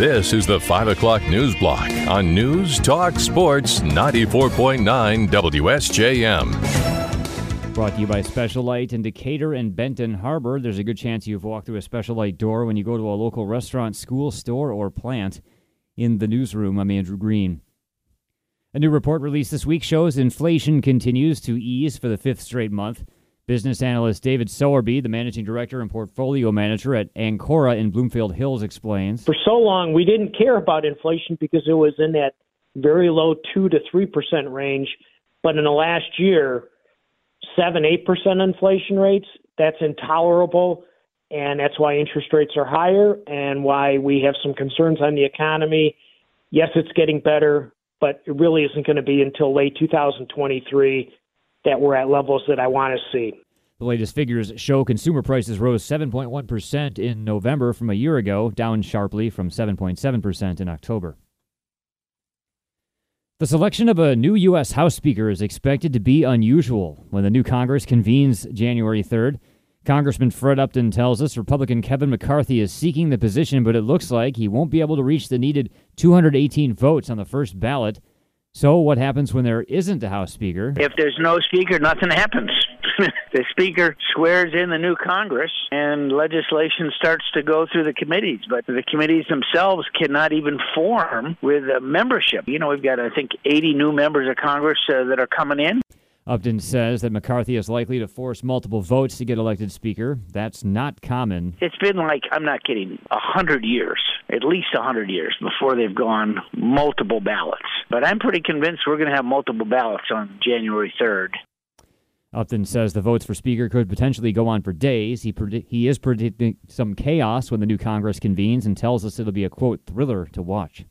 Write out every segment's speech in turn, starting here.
This is the 5 o'clock news block on News Talk Sports 94.9 WSJM. Brought to you by Special Light in Decatur and Benton Harbor. There's a good chance you've walked through a Special Light door when you go to a local restaurant, school, store, or plant. In the newsroom, I'm Andrew Green. A new report released this week shows inflation continues to ease for the fifth straight month. Business analyst David Sowerby, the managing director and portfolio manager at Ancora in Bloomfield Hills, explains. For so long, we didn't care about inflation because it was in that very low 2 to 3% range. But in the last year, 7 8% inflation rates, that's intolerable. And that's why interest rates are higher and why we have some concerns on the economy. Yes, it's getting better, but it really isn't going to be until late 2023 that we're at levels that I want to see. The latest figures show consumer prices rose 7.1% in November from a year ago, down sharply from 7.7% in October. The selection of a new U.S. House Speaker is expected to be unusual when the new Congress convenes January 3rd. Congressman Fred Upton tells us Republican Kevin McCarthy is seeking the position, but it looks like he won't be able to reach the needed 218 votes on the first ballot. So, what happens when there isn't a House Speaker? If there's no Speaker, nothing happens. the Speaker swears in the new Congress and legislation starts to go through the committees, but the committees themselves cannot even form with membership. You know, we've got, I think, 80 new members of Congress uh, that are coming in. Upton says that McCarthy is likely to force multiple votes to get elected Speaker. That's not common. It's been like, I'm not kidding, a hundred years, at least a hundred years before they've gone multiple ballots. But I'm pretty convinced we're going to have multiple ballots on January 3rd. Upton says the votes for Speaker could potentially go on for days. He, predi- he is predicting some chaos when the new Congress convenes and tells us it'll be a, quote, thriller to watch.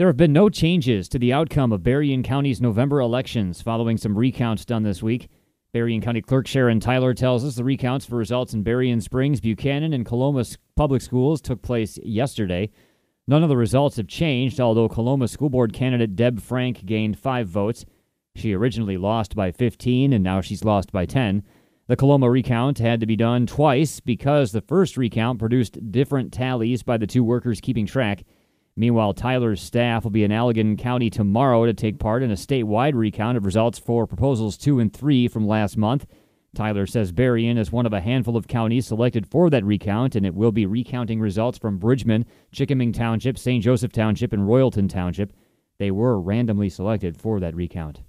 There have been no changes to the outcome of Berrien County's November elections following some recounts done this week. Berrien County Clerk Sharon Tyler tells us the recounts for results in Berrien Springs, Buchanan, and Coloma public schools took place yesterday. None of the results have changed, although Coloma School Board candidate Deb Frank gained five votes. She originally lost by 15, and now she's lost by 10. The Coloma recount had to be done twice because the first recount produced different tallies by the two workers keeping track. Meanwhile, Tyler's staff will be in Allegan County tomorrow to take part in a statewide recount of results for proposals 2 and 3 from last month. Tyler says Berrien is one of a handful of counties selected for that recount, and it will be recounting results from Bridgman, Chikaming Township, St. Joseph Township, and Royalton Township. They were randomly selected for that recount.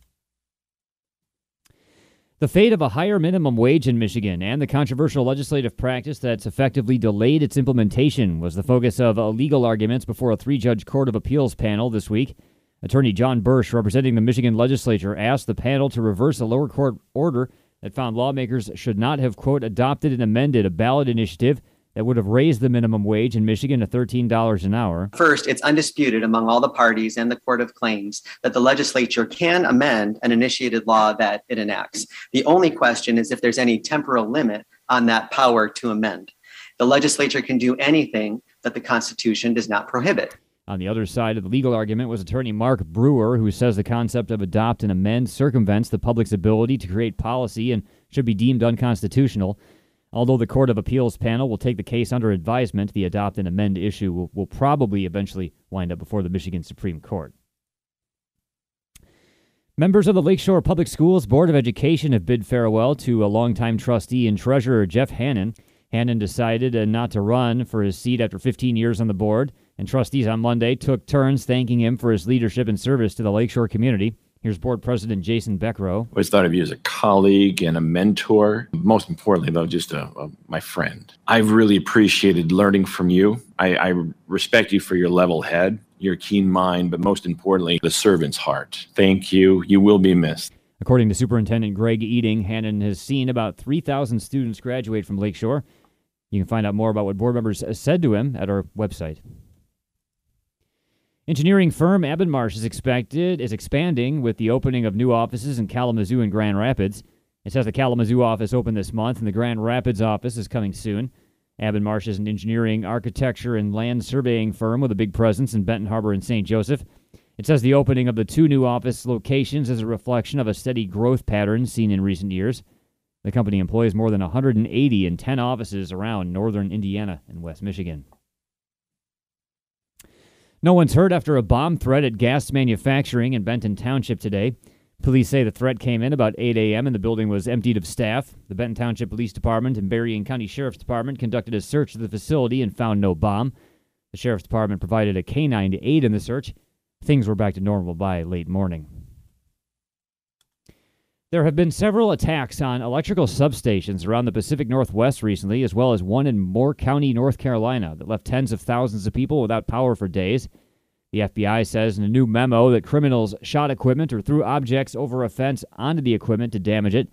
The fate of a higher minimum wage in Michigan and the controversial legislative practice that's effectively delayed its implementation was the focus of legal arguments before a three judge Court of Appeals panel this week. Attorney John Bursch, representing the Michigan legislature, asked the panel to reverse a lower court order that found lawmakers should not have, quote, adopted and amended a ballot initiative that would have raised the minimum wage in Michigan to $13 an hour. First, it's undisputed among all the parties and the Court of Claims that the legislature can amend an initiated law that it enacts. The only question is if there's any temporal limit on that power to amend. The legislature can do anything that the Constitution does not prohibit. On the other side of the legal argument was attorney Mark Brewer, who says the concept of adopt and amend circumvents the public's ability to create policy and should be deemed unconstitutional. Although the Court of Appeals panel will take the case under advisement, the adopt and amend issue will, will probably eventually wind up before the Michigan Supreme Court. Members of the Lakeshore Public Schools Board of Education have bid farewell to a longtime trustee and treasurer, Jeff Hannon. Hannon decided uh, not to run for his seat after 15 years on the board, and trustees on Monday took turns thanking him for his leadership and service to the Lakeshore community. Here's board president Jason Beckrow. I always thought of you as a colleague and a mentor. Most importantly, though, just a, a, my friend. I've really appreciated learning from you. I, I respect you for your level head, your keen mind, but most importantly, the servant's heart. Thank you. You will be missed. According to Superintendent Greg Ewing, Hannon has seen about 3,000 students graduate from Lakeshore. You can find out more about what board members said to him at our website. Engineering firm Abonmarche is expected is expanding with the opening of new offices in Kalamazoo and Grand Rapids. It says the Kalamazoo office opened this month, and the Grand Rapids office is coming soon. Abonmarche is an engineering, architecture, and land surveying firm with a big presence in Benton Harbor and St. Joseph. It says the opening of the two new office locations is a reflection of a steady growth pattern seen in recent years. The company employs more than 180 in 10 offices around northern Indiana and West Michigan. No one's hurt after a bomb threat at Gast Manufacturing in Benton Township today. Police say the threat came in about 8 a.m. and the building was emptied of staff. The Benton Township Police Department and Berrien County Sheriff's Department conducted a search of the facility and found no bomb. The Sheriff's Department provided a canine to aid in the search. Things were back to normal by late morning. There have been several attacks on electrical substations around the Pacific Northwest recently, as well as one in Moore County, North Carolina, that left tens of thousands of people without power for days. The FBI says in a new memo that criminals shot equipment or threw objects over a fence onto the equipment to damage it.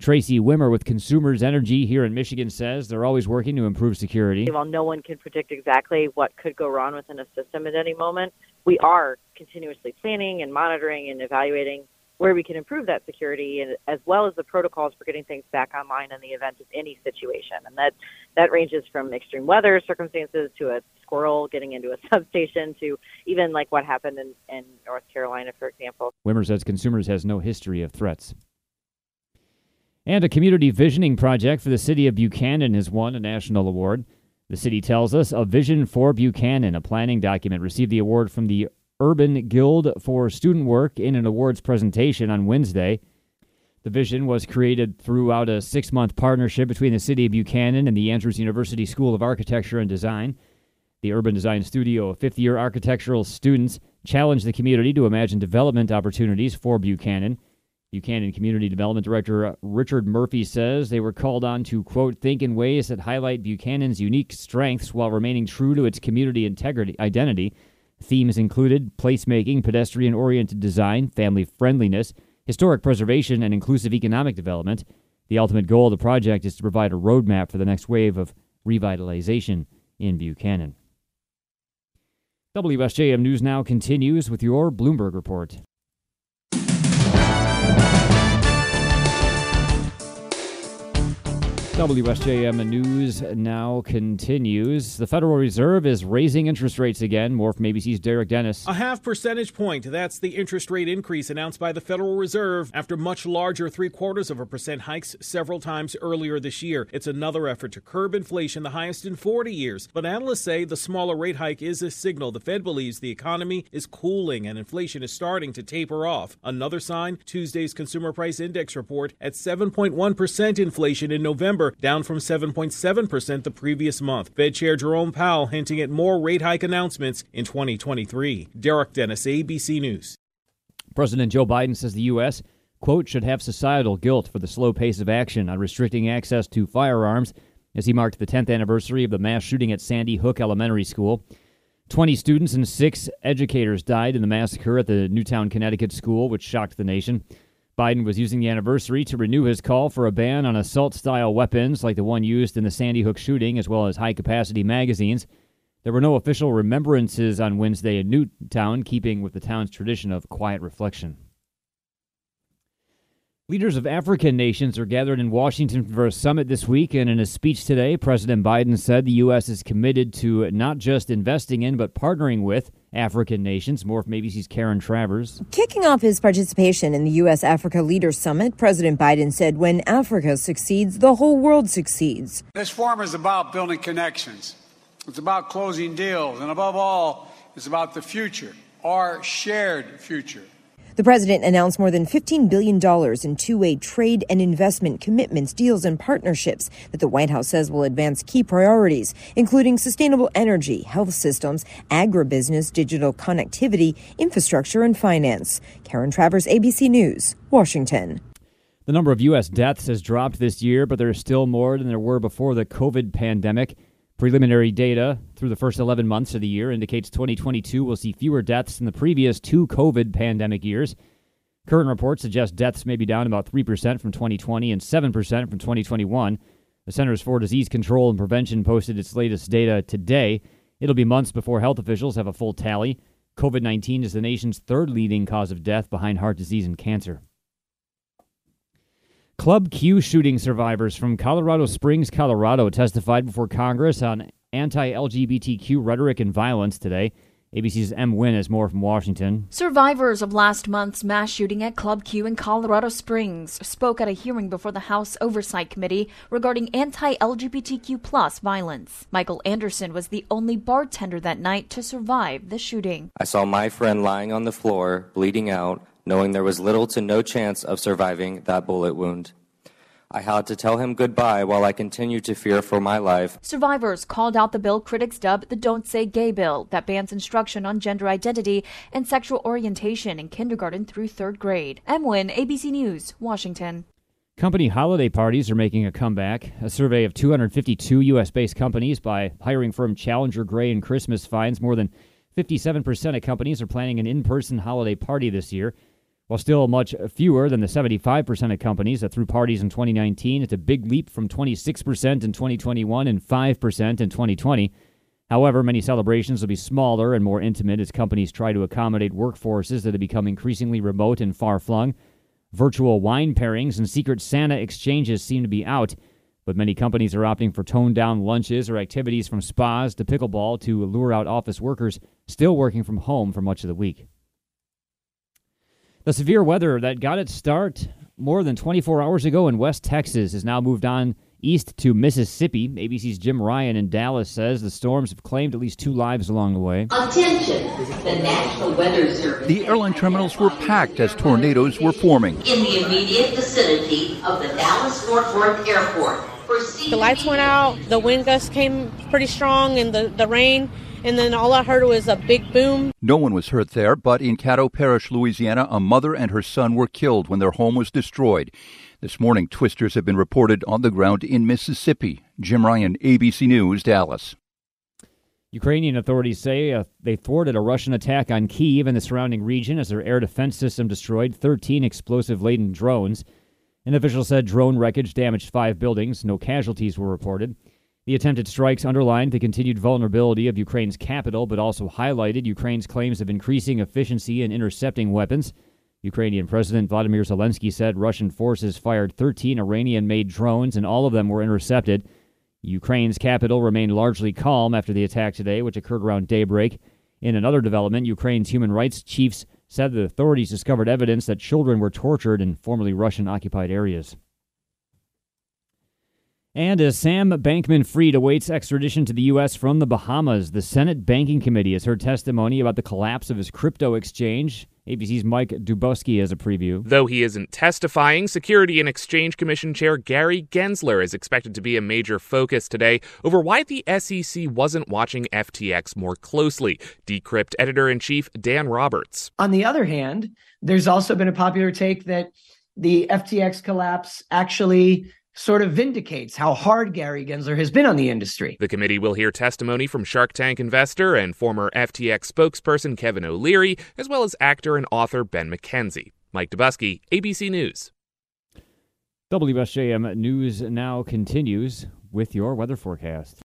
Tracy Wimmer with Consumers Energy here in Michigan says they're always working to improve security. While no one can predict exactly what could go wrong within a system at any moment, we are continuously planning and monitoring and evaluating where we can improve that security and as well as the protocols for getting things back online in the event of any situation. And that that ranges from extreme weather circumstances to a squirrel getting into a substation to even like what happened in, in North Carolina, for example. Wimmer says consumers has no history of threats. And a community visioning project for the city of Buchanan has won a national award. The city tells us a vision for Buchanan, a planning document, received the award from the Urban Guild for Student Work in an awards presentation on Wednesday. The vision was created throughout a six month partnership between the City of Buchanan and the Andrews University School of Architecture and Design. The Urban Design Studio of fifth year architectural students challenged the community to imagine development opportunities for Buchanan. Buchanan Community Development Director uh, Richard Murphy says they were called on to, quote, think in ways that highlight Buchanan's unique strengths while remaining true to its community integrity identity. Themes included placemaking, pedestrian oriented design, family friendliness, historic preservation, and inclusive economic development. The ultimate goal of the project is to provide a roadmap for the next wave of revitalization in Buchanan. WSJM News Now continues with your Bloomberg Report. WSJM News now continues. The Federal Reserve is raising interest rates again. More from ABC's Derek Dennis. A half percentage point. That's the interest rate increase announced by the Federal Reserve after much larger three quarters of a percent hikes several times earlier this year. It's another effort to curb inflation, the highest in 40 years. But analysts say the smaller rate hike is a signal the Fed believes the economy is cooling and inflation is starting to taper off. Another sign Tuesday's Consumer Price Index report at 7.1% inflation in November down from 7.7% the previous month. Fed Chair Jerome Powell hinting at more rate hike announcements in 2023. Derek Dennis, ABC News. President Joe Biden says the U.S., quote, should have societal guilt for the slow pace of action on restricting access to firearms as he marked the 10th anniversary of the mass shooting at Sandy Hook Elementary School. 20 students and six educators died in the massacre at the Newtown, Connecticut school, which shocked the nation. Biden was using the anniversary to renew his call for a ban on assault style weapons like the one used in the Sandy Hook shooting, as well as high capacity magazines. There were no official remembrances on Wednesday in Newtown, keeping with the town's tradition of quiet reflection. Leaders of African nations are gathered in Washington for a summit this week, and in a speech today, President Biden said the U.S. is committed to not just investing in, but partnering with African nations. More from ABC's Karen Travers. Kicking off his participation in the U.S. Africa Leaders Summit, President Biden said when Africa succeeds, the whole world succeeds. This forum is about building connections, it's about closing deals, and above all, it's about the future, our shared future. The president announced more than $15 billion in two way trade and investment commitments, deals, and partnerships that the White House says will advance key priorities, including sustainable energy, health systems, agribusiness, digital connectivity, infrastructure, and finance. Karen Travers, ABC News, Washington. The number of U.S. deaths has dropped this year, but there are still more than there were before the COVID pandemic. Preliminary data through the first 11 months of the year indicates 2022 will see fewer deaths than the previous two COVID pandemic years. Current reports suggest deaths may be down about 3% from 2020 and 7% from 2021. The Centers for Disease Control and Prevention posted its latest data today. It'll be months before health officials have a full tally. COVID 19 is the nation's third leading cause of death behind heart disease and cancer. Club Q shooting survivors from Colorado Springs, Colorado testified before Congress on anti LGBTQ rhetoric and violence today. ABC's Em Nguyen has more from Washington. Survivors of last month's mass shooting at Club Q in Colorado Springs spoke at a hearing before the House Oversight Committee regarding anti-LGBTQ plus violence. Michael Anderson was the only bartender that night to survive the shooting. I saw my friend lying on the floor, bleeding out, knowing there was little to no chance of surviving that bullet wound. I had to tell him goodbye while I continued to fear for my life. Survivors called out the bill critics dubbed the Don't Say Gay bill that bans instruction on gender identity and sexual orientation in kindergarten through third grade. Em Nguyen, ABC News, Washington. Company holiday parties are making a comeback. A survey of 252 U.S. based companies by hiring firm Challenger Gray and Christmas finds more than 57% of companies are planning an in person holiday party this year. While still much fewer than the 75% of companies that threw parties in 2019, it's a big leap from 26% in 2021 and 5% in 2020. However, many celebrations will be smaller and more intimate as companies try to accommodate workforces that have become increasingly remote and far flung. Virtual wine pairings and secret Santa exchanges seem to be out, but many companies are opting for toned down lunches or activities from spas to pickleball to lure out office workers still working from home for much of the week. The severe weather that got its start more than 24 hours ago in West Texas has now moved on east to Mississippi. ABC's Jim Ryan in Dallas says the storms have claimed at least two lives along the way. Attention, the National Weather Service. The airline terminals were packed as tornadoes were forming. In the immediate vicinity of the Dallas Fort Worth Airport. The lights went out, the wind gusts came pretty strong, and the, the rain and then all I heard was a big boom. No one was hurt there, but in Caddo Parish, Louisiana, a mother and her son were killed when their home was destroyed. This morning, twisters have been reported on the ground in Mississippi. Jim Ryan, ABC News, Dallas. Ukrainian authorities say uh, they thwarted a Russian attack on Kiev and the surrounding region as their air defense system destroyed 13 explosive laden drones. An official said drone wreckage damaged five buildings. No casualties were reported. The attempted strikes underlined the continued vulnerability of Ukraine's capital, but also highlighted Ukraine's claims of increasing efficiency in intercepting weapons. Ukrainian President Vladimir Zelensky said Russian forces fired 13 Iranian made drones, and all of them were intercepted. Ukraine's capital remained largely calm after the attack today, which occurred around daybreak. In another development, Ukraine's human rights chiefs said the authorities discovered evidence that children were tortured in formerly Russian occupied areas. And as Sam Bankman Fried awaits extradition to the U.S. from the Bahamas, the Senate Banking Committee has heard testimony about the collapse of his crypto exchange. ABC's Mike Dobuski has a preview. Though he isn't testifying, Security and Exchange Commission Chair Gary Gensler is expected to be a major focus today over why the SEC wasn't watching FTX more closely. Decrypt editor in chief Dan Roberts. On the other hand, there's also been a popular take that the FTX collapse actually sort of vindicates how hard Gary Gensler has been on the industry. The committee will hear testimony from Shark Tank investor and former FTX spokesperson Kevin O'Leary, as well as actor and author Ben McKenzie. Mike Dobuski, ABC News. WSJM News now continues with your weather forecast.